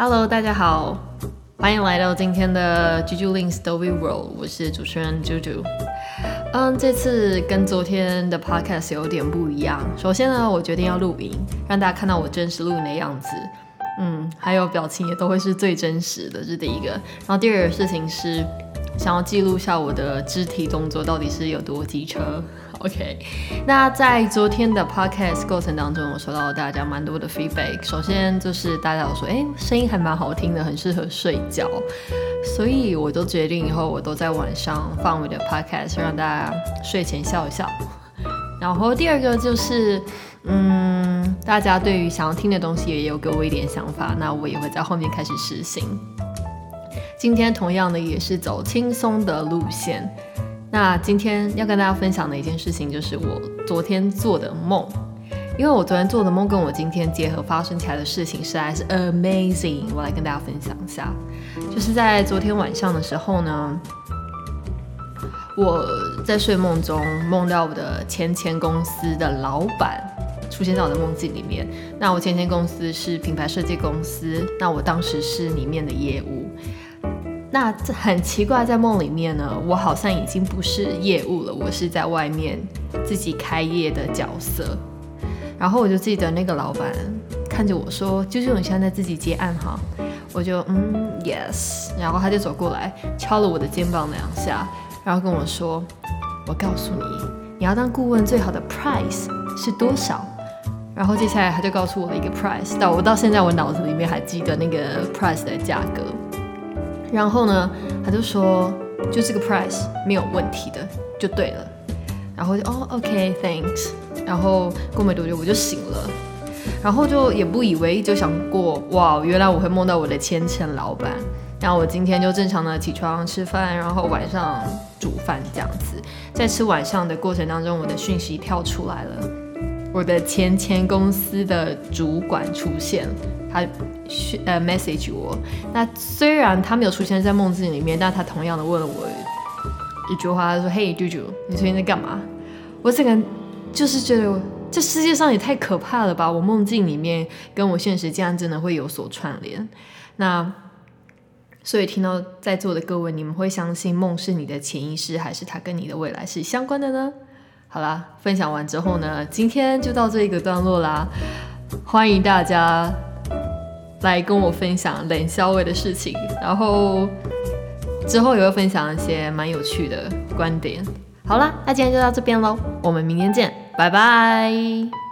Hello，大家好，欢迎来到今天的 Juju Link Story World，我是主持人 Juju。嗯，这次跟昨天的 Podcast 有点不一样。首先呢，我决定要录音，让大家看到我真实录音的样子。嗯，还有表情也都会是最真实的，这是第一个。然后第二个事情是，想要记录下我的肢体动作到底是有多机车。OK，那在昨天的 Podcast 过程当中，我收到大家蛮多的 feedback。首先就是大家有说，哎，声音还蛮好听的，很适合睡觉。所以我都决定以后我都在晚上放我的 Podcast，让大家睡前笑一笑。然后第二个就是，嗯，大家对于想要听的东西也有给我一点想法，那我也会在后面开始实行。今天同样的也是走轻松的路线。那今天要跟大家分享的一件事情，就是我昨天做的梦。因为我昨天做的梦跟我今天结合发生起来的事情实在是 amazing，我来跟大家分享一下。就是在昨天晚上的时候呢，我在睡梦中梦到我的前前公司的老板出现在我的梦境里面。那我前前公司是品牌设计公司，那我当时是里面的业务。那这很奇怪，在梦里面呢，我好像已经不是业务了，我是在外面自己开业的角色。然后我就记得那个老板看着我说：“就是你现在自己接案哈。”我就嗯，yes。然后他就走过来敲了我的肩膀两下，然后跟我说：“我告诉你，你要当顾问最好的 price 是多少？”然后接下来他就告诉我了一个 price，到我到现在我脑子里面还记得那个 price 的价格。然后呢，他就说，就这个 price 没有问题的，就对了。然后就哦，OK，thanks。然后过没多久我就醒了，然后就也不以为意就想过，哇，原来我会梦到我的前前老板。然后我今天就正常的起床吃饭，然后晚上煮饭这样子。在吃晚上的过程当中，我的讯息跳出来了，我的前前公司的主管出现。他呃 message 我，那虽然他没有出现在梦境里面，但他同样的问了我一句话，他说：“嘿，舅舅，你最近在干嘛？”我这个就是觉得这世界上也太可怕了吧！我梦境里面跟我现实竟然真的会有所串联。那所以听到在座的各位，你们会相信梦是你的潜意识，还是它跟你的未来是相关的呢？好啦，分享完之后呢，今天就到这一个段落啦，欢迎大家。来跟我分享冷笑味的事情，然后之后也会分享一些蛮有趣的观点。好啦，那今天就到这边喽，我们明天见，拜拜。